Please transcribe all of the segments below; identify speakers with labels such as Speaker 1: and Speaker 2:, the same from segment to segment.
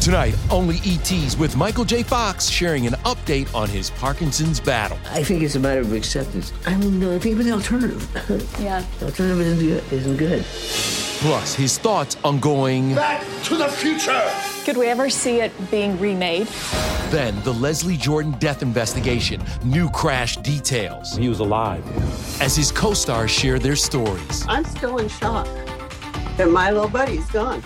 Speaker 1: Tonight, only ETs with Michael J. Fox sharing an update on his Parkinson's battle.
Speaker 2: I think it's a matter of acceptance. I don't know. Think about the alternative.
Speaker 3: Yeah.
Speaker 2: The alternative isn't good. Isn't good.
Speaker 1: Plus, his thoughts on going.
Speaker 4: Back to the future!
Speaker 3: Could we ever see it being remade?
Speaker 1: Then, the Leslie Jordan death investigation, new crash details.
Speaker 5: He was alive.
Speaker 1: As his co stars share their stories.
Speaker 6: I'm still in shock that my little buddy's gone.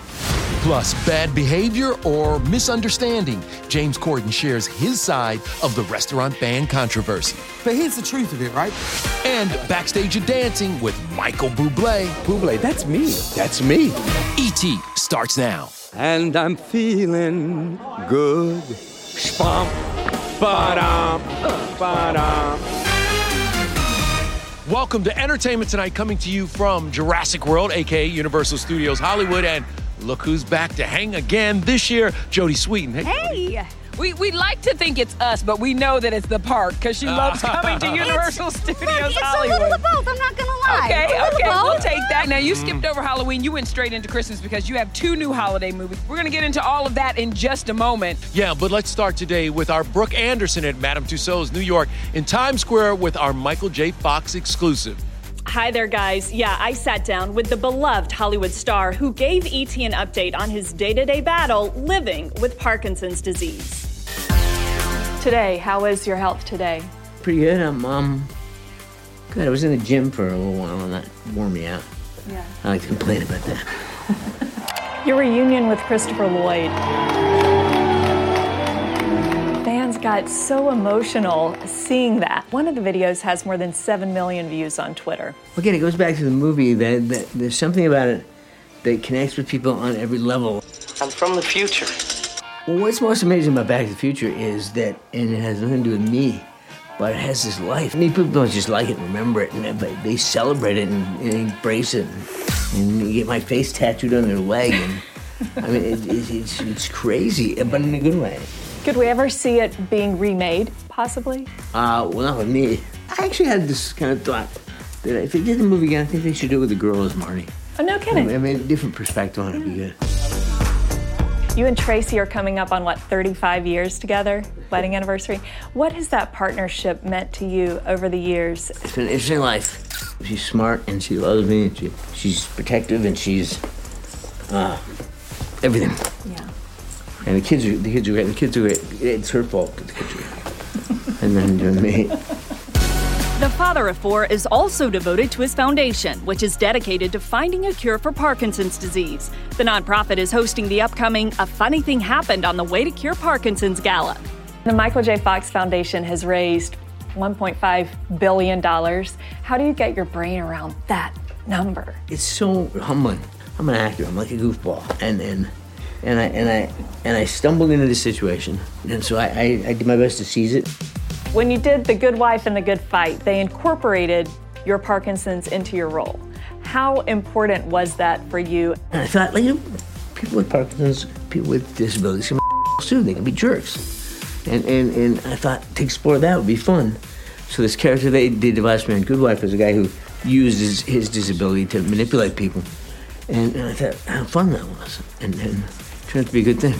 Speaker 1: Plus, bad behavior or misunderstanding. James Corden shares his side of the restaurant ban controversy.
Speaker 7: But here's the truth of it, right?
Speaker 1: And backstage of dancing with Michael Bublé.
Speaker 5: Bublé, that's me. That's me.
Speaker 1: E.T. starts now.
Speaker 5: And I'm feeling good. Spomp, ba-dum, ba-dum.
Speaker 1: Welcome to Entertainment Tonight, coming to you from Jurassic World, aka Universal Studios Hollywood, and look who's back to hang again this year, Jodie Sweetin.
Speaker 8: Hey. hey. We, we like to think it's us, but we know that it's the park because she loves coming to Universal
Speaker 9: it's,
Speaker 8: Studios
Speaker 9: look, it's
Speaker 8: Hollywood.
Speaker 9: a little of both. I'm not gonna lie.
Speaker 8: Okay, okay,
Speaker 9: both.
Speaker 8: we'll take that. Now you mm. skipped over Halloween. You went straight into Christmas because you have two new holiday movies. We're gonna get into all of that in just a moment.
Speaker 1: Yeah, but let's start today with our Brooke Anderson at Madame Tussauds, New York, in Times Square with our Michael J. Fox exclusive.
Speaker 10: Hi there, guys. Yeah, I sat down with the beloved Hollywood star who gave ET an update on his day to day battle living with Parkinson's disease.
Speaker 3: Today, how is your health today?
Speaker 2: Pretty good. I'm um good. I was in the gym for a little while and that wore me out.
Speaker 3: Yeah.
Speaker 2: I like to complain about that.
Speaker 3: Your reunion with Christopher Lloyd. Fans got so emotional seeing that. One of the videos has more than 7 million views on Twitter.
Speaker 2: Again, it goes back to the movie that, that there's something about it that connects with people on every level.
Speaker 11: I'm from the future.
Speaker 2: Well, what's most amazing about Back to the Future is that, and it has nothing to do with me, but it has this life. I mean, people don't just like it and remember it, and they celebrate it and, and embrace it. And, and you get my face tattooed on their leg, and I mean, it, it, it's, it's crazy, but in a good way.
Speaker 3: Could we ever see it being remade, possibly?
Speaker 2: Uh, well, not with me. I actually had this kind of thought that if they did the movie again, I think they should do it with the girl as Marty.
Speaker 3: Oh, no kidding.
Speaker 2: I mean, a different perspective on it would be good.
Speaker 3: You and Tracy are coming up on what, 35 years together, wedding anniversary. What has that partnership meant to you over the years?
Speaker 2: It's been an interesting life. She's smart and she loves me. And she, she's protective and she's uh, everything.
Speaker 3: Yeah.
Speaker 2: And the kids are the kids are great. The kids are great. It's her fault. The kids are great. and then doing me.
Speaker 10: The father of four is also devoted to his foundation, which is dedicated to finding a cure for Parkinson's disease. The nonprofit is hosting the upcoming A Funny Thing Happened on the Way to Cure Parkinson's Gala.
Speaker 3: The Michael J. Fox Foundation has raised $1.5 billion. How do you get your brain around that number?
Speaker 2: It's so humbling. I'm an actor. I'm like a goofball, and and and I and I and I stumbled into this situation, and so I, I, I did my best to seize it.
Speaker 3: When you did The Good Wife and The Good Fight, they incorporated your Parkinson's into your role. How important was that for you?
Speaker 2: And I thought, like, you know, people with Parkinson's, people with disabilities can be too. They can be jerks. And, and, and I thought to explore that would be fun. So this character they did, Device Man Good Wife, was a guy who used his, his disability to manipulate people. And, and I thought how fun that was. And, and it turned be a good thing.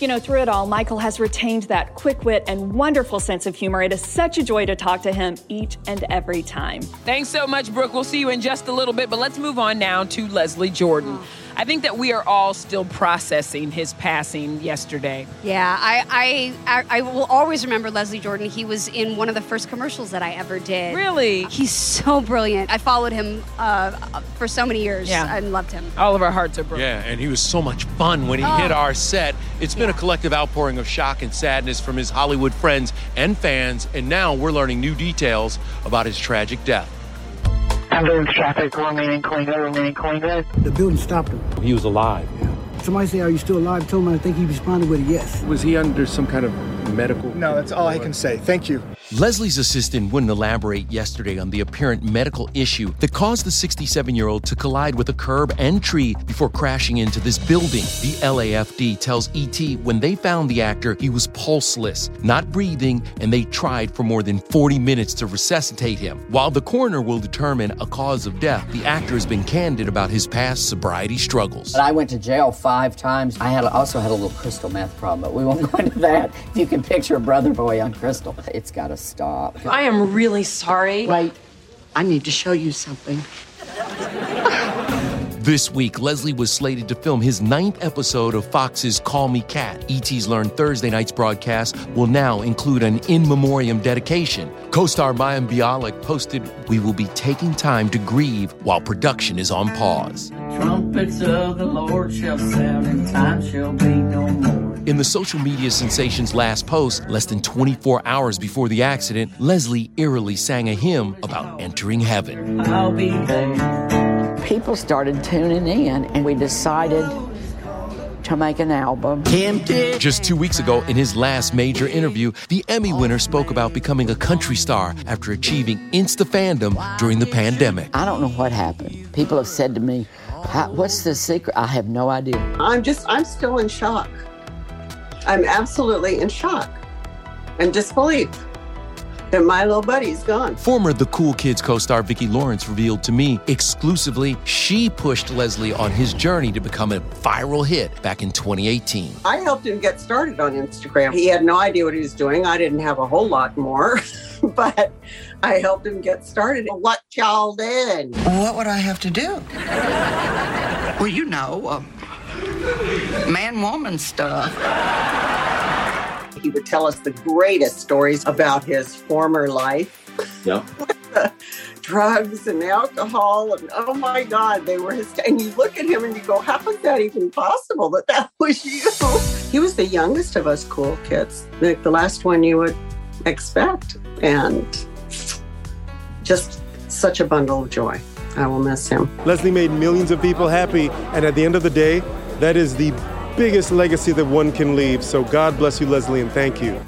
Speaker 10: You know, through it all, Michael has retained that quick wit and wonderful sense of humor. It is such a joy to talk to him each and every time.
Speaker 8: Thanks so much, Brooke. We'll see you in just a little bit, but let's move on now to Leslie Jordan. I think that we are all still processing his passing yesterday.
Speaker 4: Yeah, I, I, I, I will always remember Leslie Jordan. He was in one of the first commercials that I ever did.
Speaker 8: Really?
Speaker 4: He's so brilliant. I followed him uh, for so many years
Speaker 8: Yeah.
Speaker 4: and loved him.
Speaker 8: All of our hearts are broken.
Speaker 1: Yeah, and he was so much fun when he
Speaker 4: Oh.
Speaker 1: hit our set. It's been a collective outpouring of shock and sadness from his Hollywood friends and fans, and now we're learning new details about his tragic death.
Speaker 7: Ambulance traffic remaining cleaner, remaining cleaner.
Speaker 9: The building stopped him.
Speaker 11: He was alive.
Speaker 9: Somebody say, Are you still alive? Told him I think he responded with a yes.
Speaker 11: Was he under some kind of medical?
Speaker 12: No, that's all I can say. Thank you.
Speaker 1: Leslie's assistant wouldn't elaborate yesterday on the apparent medical issue that caused the 67 year old to collide with a curb and tree before crashing into this building. The LAFD tells ET when they found the actor, he was pulseless, not breathing, and they tried for more than 40 minutes to resuscitate him. While the coroner will determine a cause of death, the actor has been candid about his past sobriety struggles.
Speaker 13: But I went to jail five times. I had also had a little crystal meth problem, but we won't go into that. If you can picture a brother boy on crystal, it's got to stop.
Speaker 14: I am really sorry.
Speaker 15: Wait, I need to show you something.
Speaker 1: This week, Leslie was slated to film his ninth episode of Fox's Call Me Kat. ET's Learn Thursday night's broadcast will now include an in memoriam dedication. Co star Mayim Bialik posted, We will be taking time to grieve while production is on pause.
Speaker 16: Trumpets of the Lord shall sound, and time shall be no more.
Speaker 1: In the social media sensation's last post, less than 24 hours before the accident, Leslie eerily sang a hymn about entering heaven.
Speaker 16: I'll be there.
Speaker 13: People started tuning in, and we decided to make an album.
Speaker 1: Just two weeks ago, in his last major interview, the Emmy winner spoke about becoming a country star after achieving insta fandom during the pandemic.
Speaker 13: I don't know what happened. People have said to me, "How- What's the secret? I have no idea.
Speaker 6: I'm just, I'm still in shock. I'm absolutely in shock and disbelief that my little buddy's gone.
Speaker 1: Former The Cool Kids co star Vicki Lawrence revealed to me exclusively she pushed Leslie on his journey to become a viral hit back in 2018.
Speaker 6: I helped him get started on Instagram. He had no idea what he was doing. I didn't have a whole lot more, but I helped him get started. What y'all did?
Speaker 15: What would I have to do? well, you know, uh, man woman stuff.
Speaker 6: He would tell us the greatest stories about his former life.
Speaker 2: Yeah.
Speaker 6: drugs and alcohol and oh my god they were his and you look at him and you go how is that even possible that that was you he was the youngest of us cool kids like the last one you would expect and just such a bundle of joy i will miss him
Speaker 12: Leslie made millions of people happy, and at the end of the day, that is the biggest legacy that one can leave. So God bless you, Leslie, and thank you.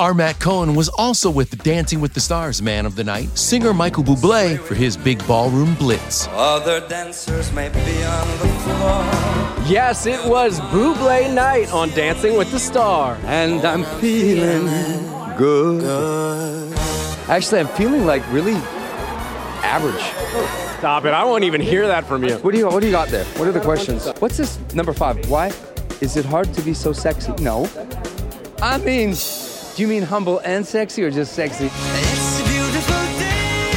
Speaker 1: Armac Cohen was also with the Dancing with the Stars man of the night, singer Michael Bublé for his big ballroom blitz.
Speaker 17: Other dancers may be on the floor.
Speaker 5: Yes, it was Bublé night on Dancing with the Star. And I'm feeling good. Actually, I'm feeling like really average. Stop it. I won't even hear that from you. What do you what do you got there? What are the questions? What's this number five? Why? Is it hard to be so sexy? No. I mean, do you mean humble and sexy or just sexy?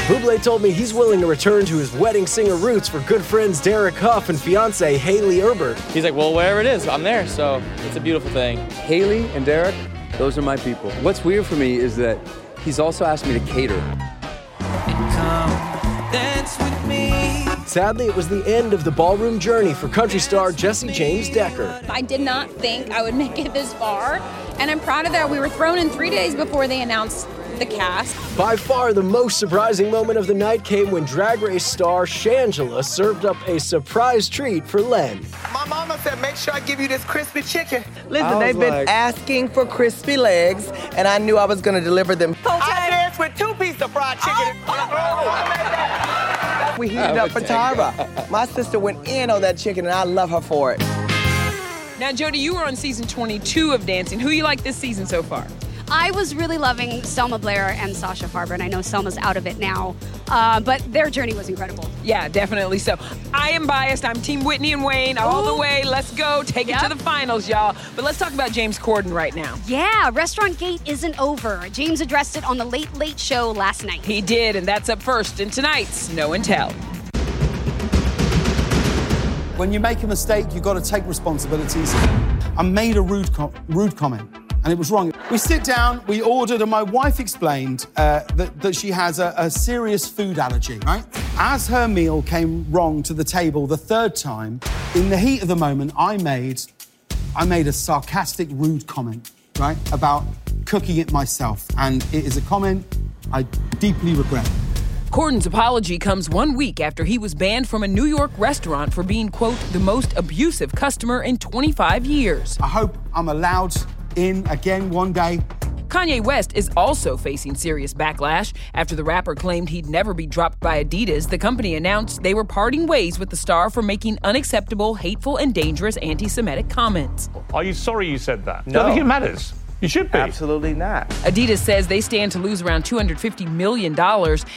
Speaker 18: Bublé told me he's willing to return to his wedding singer roots for good friends Derek Hough and fiance Haley Erbert.
Speaker 19: He's like, well, wherever it is, I'm there. So it's a beautiful thing.
Speaker 5: Haley and Derek, those are my people. What's weird for me is that he's also asked me to cater.
Speaker 18: Sadly, it was the end of the ballroom journey for country star Jesse James Decker.
Speaker 20: I did not think I would make it this far, and I'm proud of that. We were thrown in three days before they announced the cast.
Speaker 18: By far, the most surprising moment of the night came when Drag Race star Shangela served up a surprise treat for Len.
Speaker 21: My mama said, make sure I give you this crispy chicken. Listen, they've been asking for crispy legs, and I knew I was going to deliver them. I danced with two pieces of fried chicken. We heated up for
Speaker 8: take
Speaker 21: Tyra. My sister went in on that chicken, and I love her for it.
Speaker 8: Now, Jodie, you were on season 22 of Dancing. Who you like this season so far?
Speaker 4: I was really loving Selma Blair and Sasha Farber, and I know Selma's out of it now, uh, but their journey was incredible.
Speaker 8: Yeah, definitely so. I am biased. I'm Team Witney and Wayne all the way. Let's go. Take it to the finals, y'all. But let's talk about James Corden right now.
Speaker 4: Yeah, Restaurant Gate isn't over. James addressed it on the Late Late Show last night.
Speaker 8: He did, and that's up first in tonight's No and Tell.
Speaker 22: When you make a mistake, you've got to take responsibilities. I made a rude, com- rude comment, and it was wrong. We sit down, we ordered, and my wife explained uh, that, that she has a, a serious food allergy, right? As her meal came wrong to the table the third time, in the heat of the moment, I made, I made a sarcastic, rude comment, right, about cooking it myself, and it is a comment I deeply regret.
Speaker 8: Corden's apology comes one week after he was banned from a New York restaurant for being, quote, the most abusive customer in 25 years.
Speaker 22: I hope I'm allowed in again one day.
Speaker 8: Kanye West is also facing serious backlash after the rapper claimed he'd never be dropped by Adidas. The company announced they were parting ways with the star for making unacceptable, hateful, and dangerous anti Semitic comments.
Speaker 23: Are you sorry you said that?
Speaker 8: No.
Speaker 23: I think it matters. You should be.
Speaker 24: Absolutely not.
Speaker 8: Adidas says they stand to lose around $250 million.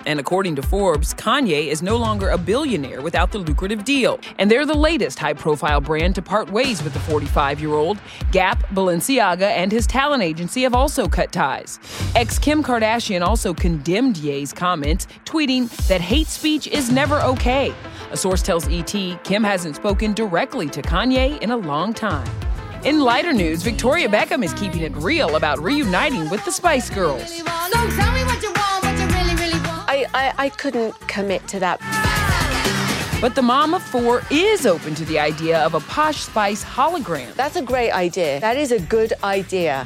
Speaker 8: And according to Forbes, Kanye is no longer a billionaire without the lucrative deal. And they're the latest high profile brand to part ways with the 45 year old. Gap, Balenciaga, and his talent agency have also cut ties. Ex Kim Kardashian also condemned Ye's comments, tweeting that hate speech is never okay. A source tells ET Kim hasn't spoken directly to Kanye in a long time. In lighter news, Victoria Beckham is keeping it real about reuniting with the Spice Girls.
Speaker 14: I, I, I couldn't commit to that.
Speaker 8: But the mom of four is open to the idea of a Posh Spice hologram.
Speaker 14: That's a great idea. That is a good idea.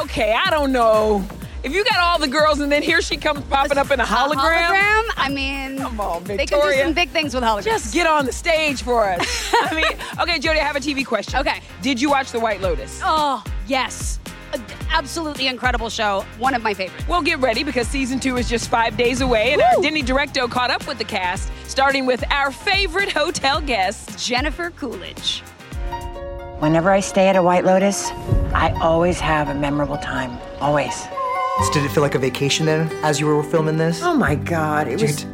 Speaker 8: Okay, I don't know. If you got all the girls and then here she comes popping up in a hologram.
Speaker 4: hologram? I mean, come
Speaker 8: on, Victoria.
Speaker 4: They can do some big things with holograms.
Speaker 8: Just get on the stage for us. I mean, okay, Jodie, I have a TV question. Okay. Did you watch The White Lotus?
Speaker 4: Oh, yes. A- Absolutely incredible show. One of my favorites.
Speaker 8: Well, get ready because season two is just five days away, and our Denny Directo caught up with the cast, starting with our favorite hotel guest,
Speaker 4: Jennifer Coolidge.
Speaker 25: Whenever I stay at a White Lotus, I always have a memorable time. Always.
Speaker 26: Did it feel like a vacation then as you were filming this?
Speaker 25: Oh my God! It
Speaker 26: Did
Speaker 25: was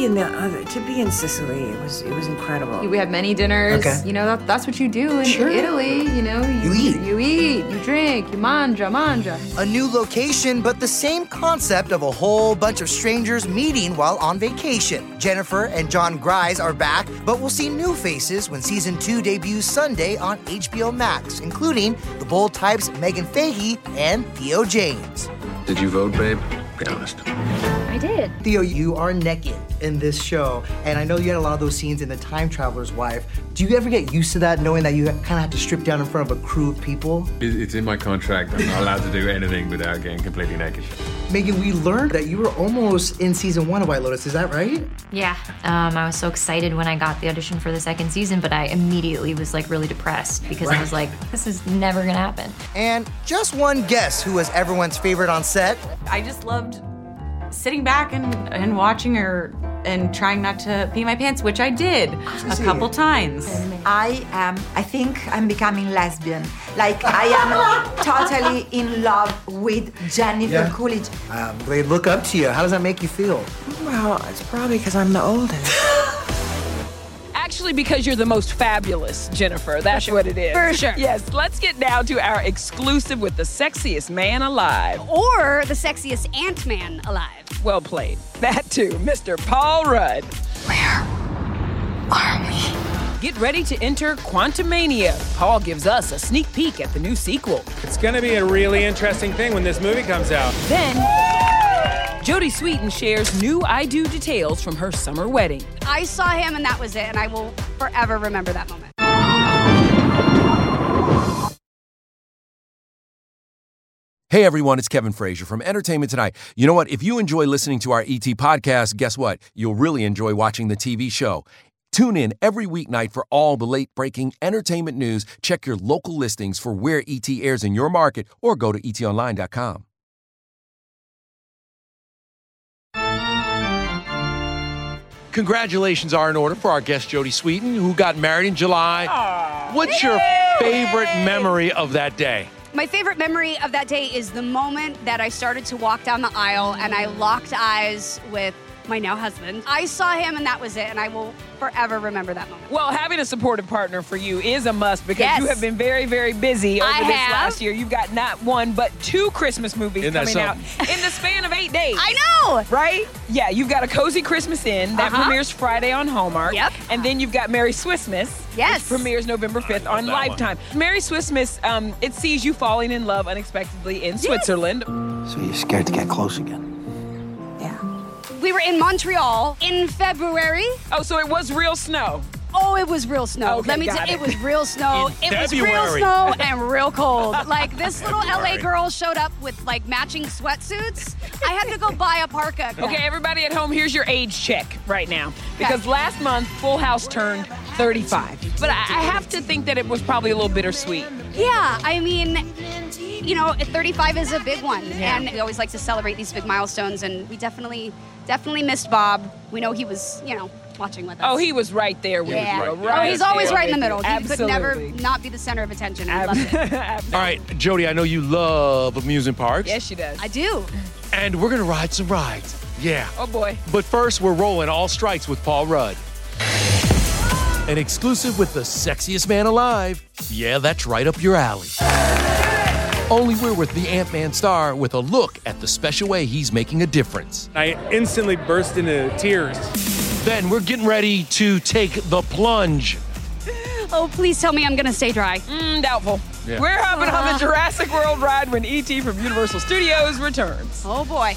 Speaker 25: be in the other, to be in Sicily. It was it was incredible.
Speaker 27: We have many dinners.
Speaker 26: Okay.
Speaker 27: You know, that, that's what you do in
Speaker 26: Sure.
Speaker 27: Italy. You know,
Speaker 26: You eat.
Speaker 27: You eat, you drink, you manja, manja.
Speaker 26: A new location, but the same concept of a whole bunch of strangers meeting while on vacation. Jennifer and Jon Gries are back, but we'll see new faces when season two debuts Sunday on HBO Max, including the bold types Meghan Fahy and Theo James.
Speaker 28: Did you vote, babe? Be honest.
Speaker 26: I did. Theo, you are naked in this show, and I know you had a lot of those scenes in The Time Traveler's Wife. Do you ever get used to that, knowing that you kind of have to strip down in front of a crew of people?
Speaker 28: It's in my contract. I'm not allowed to do anything without getting completely naked.
Speaker 26: Meghan, we learned that you were almost in season one of White Lotus. Is that right?
Speaker 29: Yeah, um, I was so excited when I got the audition for the second season, but I immediately was like really depressed because I was like, this is never gonna happen.
Speaker 26: And just one guess who was everyone's favorite on set.
Speaker 27: I just loved sitting back and, and watching her and trying not to pee my pants, which I did a couple times.
Speaker 30: I am, I think I'm becoming lesbian. Like, I am totally in love with Jennifer
Speaker 26: Yeah.
Speaker 30: Coolidge.
Speaker 26: Um, they look up to you. How does that make you feel?
Speaker 25: Well, it's probably because I'm the oldest.
Speaker 8: Especially because you're the most fabulous, Jennifer. That's what it is.
Speaker 4: For sure.
Speaker 8: Yes, let's get now to our exclusive with the sexiest man alive.
Speaker 4: Or the sexiest Ant Man alive.
Speaker 8: Well played. That too, Mr. Paul Rudd.
Speaker 30: Where are we?
Speaker 8: Get ready to enter Quantumania. Paul gives us a sneak peek at the new sequel.
Speaker 31: It's going to be a really interesting thing when this movie comes out.
Speaker 8: Then, Jodie Sweetin shares new I Do details from her summer wedding.
Speaker 4: I saw him and that was it, and I will forever remember that moment.
Speaker 1: Hey everyone, it's Kevin Frazier from Entertainment Tonight. You know what? If you enjoy listening to our ET podcast, guess what? You'll really enjoy watching the TV show. Tune in every weeknight for all the late breaking entertainment news. Check your local listings for where ET airs in your market or go to etonline.com. Congratulations are in order for our guest Jodie Sweetin, who got married in July. What's your favorite memory of that day?
Speaker 4: My favorite memory of that day is the moment that I started to walk down the aisle and I locked eyes with my now husband. I saw him and that was it, and I will forever remember that moment.
Speaker 8: Well, having a supportive partner for you is a must because
Speaker 4: Yes.
Speaker 8: you have been very, very busy over
Speaker 4: I
Speaker 8: this
Speaker 4: have.
Speaker 8: last year. You've got not one but two Christmas movies
Speaker 1: Isn't that
Speaker 8: coming out in the span of eight days.
Speaker 4: I know!
Speaker 8: Right? Yeah, you've got a cozy Christmas in that
Speaker 4: Uh-huh.
Speaker 8: premieres Friday on Hallmark.
Speaker 4: Yep.
Speaker 8: And then you've got Merry Swissmas.
Speaker 4: Yes.
Speaker 8: Which premieres November 5th on
Speaker 1: that one.
Speaker 8: Lifetime. Merry Swissmas, um, it sees you falling in love unexpectedly in Switzerland.
Speaker 32: So you're scared to get close again?
Speaker 4: We were in Montreal in February.
Speaker 8: Oh, so it was real snow.
Speaker 4: Oh, it was real snow.
Speaker 8: Okay,
Speaker 4: Let me tell you,
Speaker 8: it.
Speaker 4: it was real snow.
Speaker 1: In
Speaker 4: it was real snow and real cold. Like this little LA girl showed up with like matching sweatsuits. I had to go buy a parka.
Speaker 8: Okay, everybody at home, here's your age check right now. Because last month, Full House turned 35. But I, I have to think that it was probably a little bittersweet.
Speaker 4: Yeah, I mean, you know, 35 is a big one,
Speaker 8: Yeah.
Speaker 4: and we always like to celebrate these big milestones. And we definitely, definitely missed Bob. We know he was, you know, watching with oh, us.
Speaker 8: Oh, he was right there with
Speaker 4: yeah.
Speaker 8: you.
Speaker 4: oh, he's always
Speaker 8: there
Speaker 4: right in the middle.
Speaker 8: you.
Speaker 4: He could never not be the center of attention. We loved it.
Speaker 1: All right, Jodie, I know you love amusement parks.
Speaker 8: yes, she does.
Speaker 4: I do.
Speaker 1: And we're going to ride some rides. Yeah.
Speaker 8: Oh, boy.
Speaker 1: But first, we're rolling all strikes with Paul Rudd. An exclusive with the sexiest man alive. Yeah, that's right up your alley. Only we're with the Ant Man star with a look at the special way he's making a difference.
Speaker 31: I instantly burst into tears.
Speaker 1: Then we're getting ready to take the plunge.
Speaker 4: Oh, please tell me I'm gonna stay dry.
Speaker 8: Mm, doubtful.
Speaker 1: Yeah.
Speaker 8: We're hopping on
Speaker 4: Uh.
Speaker 8: the Jurassic World ride when E.T. from Universal Studios returns.
Speaker 4: Oh boy.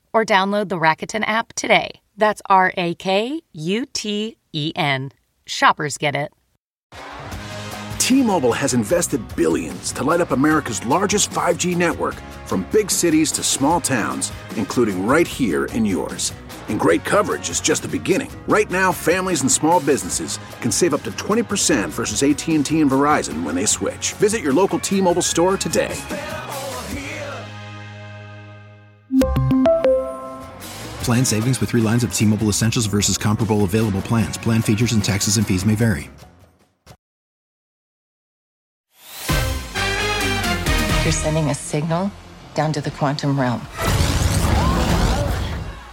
Speaker 33: or download the Rakuten app today. That's R A K U T E N. Shoppers get it.
Speaker 34: T-Mobile has invested billions to light up America's largest 5G network from big cities to small towns, including right here in yours. And great coverage is just the beginning. Right now, families and small businesses can save up to 20% versus AT&T and Verizon when they switch. Visit your local T-Mobile store today.
Speaker 35: Plan savings with three lines of T Mobile Essentials versus comparable available plans. Plan features and taxes and fees may vary.
Speaker 36: You're sending a signal down to the quantum realm.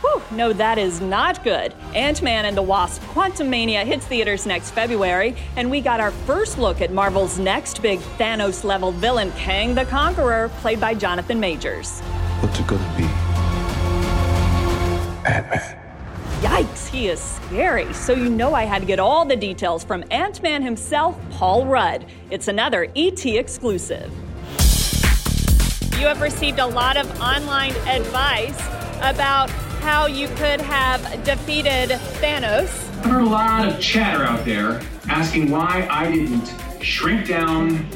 Speaker 37: Whew, no, that is not good. Ant Man and the Wasp Quantumania hits theaters next February, and we got our first look at Marvel's next big Thanos level villain, Kang the Conqueror, played by Jonathan Majors.
Speaker 32: What's it gonna be?
Speaker 37: Yikes, he is scary. So you know I had to get all the details from Ant Man himself, Paul Rudd. It's another ET exclusive.
Speaker 38: You have received a lot of online advice about how you could have defeated Thanos.
Speaker 39: I've heard a lot of chatter out there asking why I didn't shrink down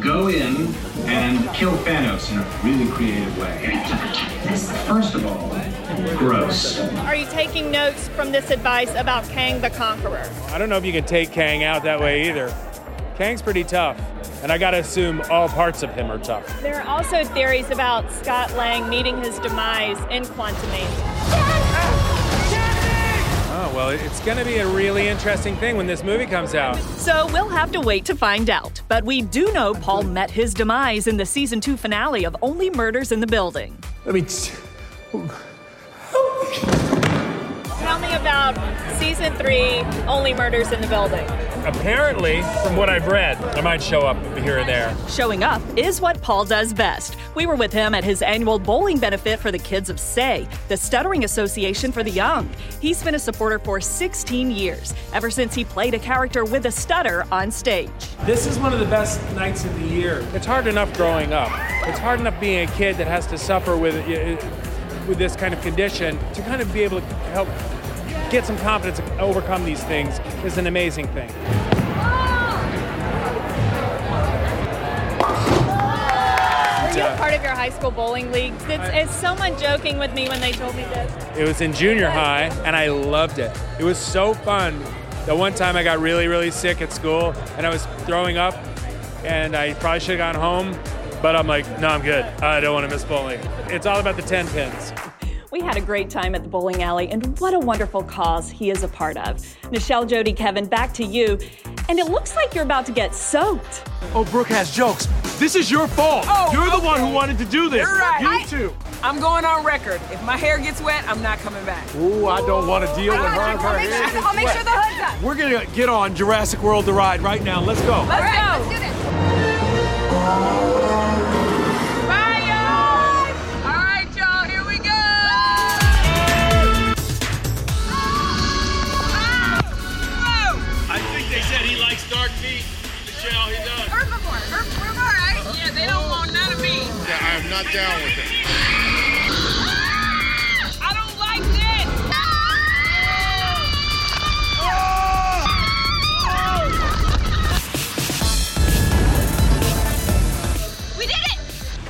Speaker 40: go in and kill Thanos in a really creative way. First of all, gross.
Speaker 41: Are you taking notes from this advice about Kang the Conqueror?
Speaker 31: I don't know if you can take Kang out that way either. Kang's pretty tough, and I gotta assume all parts of him are tough.
Speaker 41: There are also theories about Scott Lang meeting his demise in Quantumania.
Speaker 31: Well, it's gonna be a really interesting thing when this movie comes out.
Speaker 37: So we'll have to wait to find out. But we do know Paul met his demise in the season two finale of Only Murders in the Building.
Speaker 1: I mean,
Speaker 41: Tell me about season three, Only Murders in the Building.
Speaker 31: Apparently, from what I've read, I might show up here and there.
Speaker 37: Showing up is what Paul does best. We were with him at his annual bowling benefit for the kids of SAY, the Stuttering Association for the Young. He's been a supporter for 16 years, ever since he played a character with a stutter on stage.
Speaker 31: This is one of the best nights of the year. It's hard enough growing up. It's hard enough being a kid that has to suffer with uh, with this kind of condition to kind of be able to help get some confidence to overcome these things is an amazing thing.
Speaker 41: Were you a part of your high school bowling league? It's, is someone joking with me when they told me this?
Speaker 31: It was in junior high, and I loved it. It was so fun. The one time I got really, really sick at school, and I was throwing up, and I probably should have gone home, but I'm like, no, I'm good. I don't want to miss bowling. It's all about the 10 pins.
Speaker 37: We had a great time at the bowling alley, and what a wonderful cause he is a part of. Nichelle, Jodie, Kevin, back to you. And it looks like you're about to get soaked.
Speaker 1: Oh, Brooke has jokes. This is your fault.
Speaker 8: Oh,
Speaker 1: You're the
Speaker 8: okay.
Speaker 1: one who wanted to do this.
Speaker 8: You're right.
Speaker 1: You
Speaker 8: I-
Speaker 1: too.
Speaker 8: I'm going on record. If my hair gets wet, I'm not coming back.
Speaker 1: Ooh, I don't want to deal with her.
Speaker 8: I'll
Speaker 1: Her
Speaker 8: make
Speaker 1: hair
Speaker 8: sure- I'll make sure the hood's up.
Speaker 1: We're gonna get on Jurassic World the ride right now. Let's go.
Speaker 8: Let's go. Let's do this.
Speaker 1: Not down with it.
Speaker 8: I don't like this. We did it.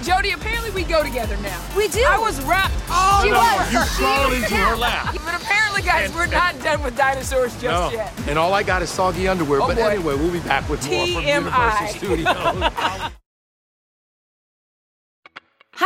Speaker 8: Jodie, apparently we go together now.
Speaker 41: We do.
Speaker 8: I was wrapped all
Speaker 1: She
Speaker 8: over
Speaker 1: was. You
Speaker 8: her.
Speaker 1: crawled into her lap.
Speaker 8: But apparently, guys, we're not done with dinosaurs just
Speaker 1: No.
Speaker 8: yet.
Speaker 1: And all I got is soggy underwear.
Speaker 8: Oh,
Speaker 1: but
Speaker 8: boy.
Speaker 1: anyway, we'll be back with more from Universal Studios.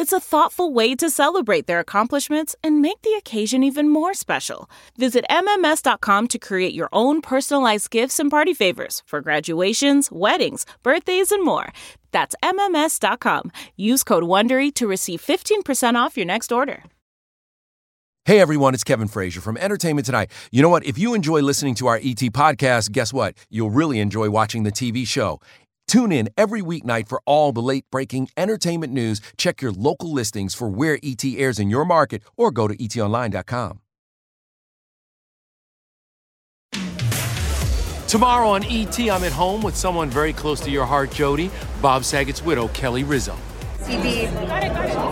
Speaker 42: It's a thoughtful way to celebrate their accomplishments and make the occasion even more special. Visit MMS.com to create your own personalized gifts and party favors for graduations, weddings, birthdays, and more. That's MMS.com. Use code WONDERY to receive 15% off your next order.
Speaker 43: Hey everyone, it's Kevin Frazier from Entertainment Tonight. You know what? If you enjoy listening to our ET podcast, guess what? You'll really enjoy watching the TV show. Tune in every weeknight for all the late breaking entertainment news. Check your local listings for where ET airs in your market or go to etonline.com.
Speaker 1: Tomorrow on ET, I'm at home with someone very close to your heart, Jodie, Bob Saget's widow, Kelly Rizzo.
Speaker 4: be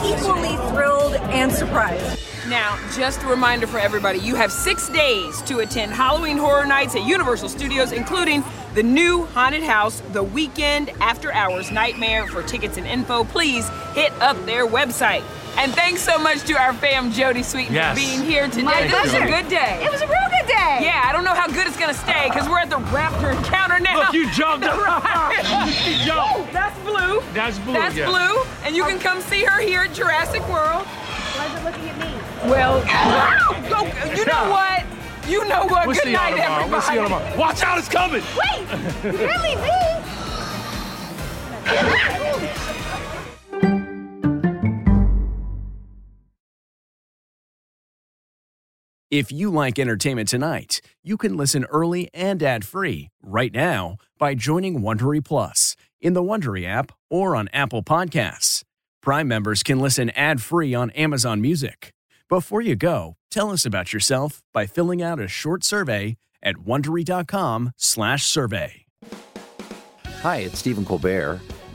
Speaker 4: equally thrilled and surprised.
Speaker 8: Now, just a reminder for everybody you have six days to attend Halloween Horror Nights at Universal Studios, including the new Haunted House, the weekend after hours nightmare. For tickets and info, please hit up their website. And thanks so much to our fam Jodie Sweetin
Speaker 1: Yes.
Speaker 8: for being here today.
Speaker 4: My
Speaker 8: This was a good day.
Speaker 4: It was a real good day.
Speaker 8: Yeah, I don't know how good it's gonna stay because we're at the Raptor encounter now.
Speaker 1: Look, you jumped.
Speaker 8: right.
Speaker 1: You jumped.
Speaker 8: Oh, that's blue.
Speaker 1: That's blue,
Speaker 8: That's
Speaker 1: yeah.
Speaker 8: blue. And you can come see her here at Jurassic World. Well, oh, you know what? You know what?
Speaker 1: We'll
Speaker 8: Good night, everybody.
Speaker 1: We'll see you tomorrow. Watch out, it's coming.
Speaker 4: Wait, really me?
Speaker 44: If you like entertainment tonight, you can listen early and ad-free right now by joining Wondery Plus in the Wondery app or on Apple Podcasts. Prime members can listen ad-free on Amazon Music. Before you go, tell us about yourself by filling out a short survey at wondery.com/survey.
Speaker 45: Hi, it's Stephen Colbert,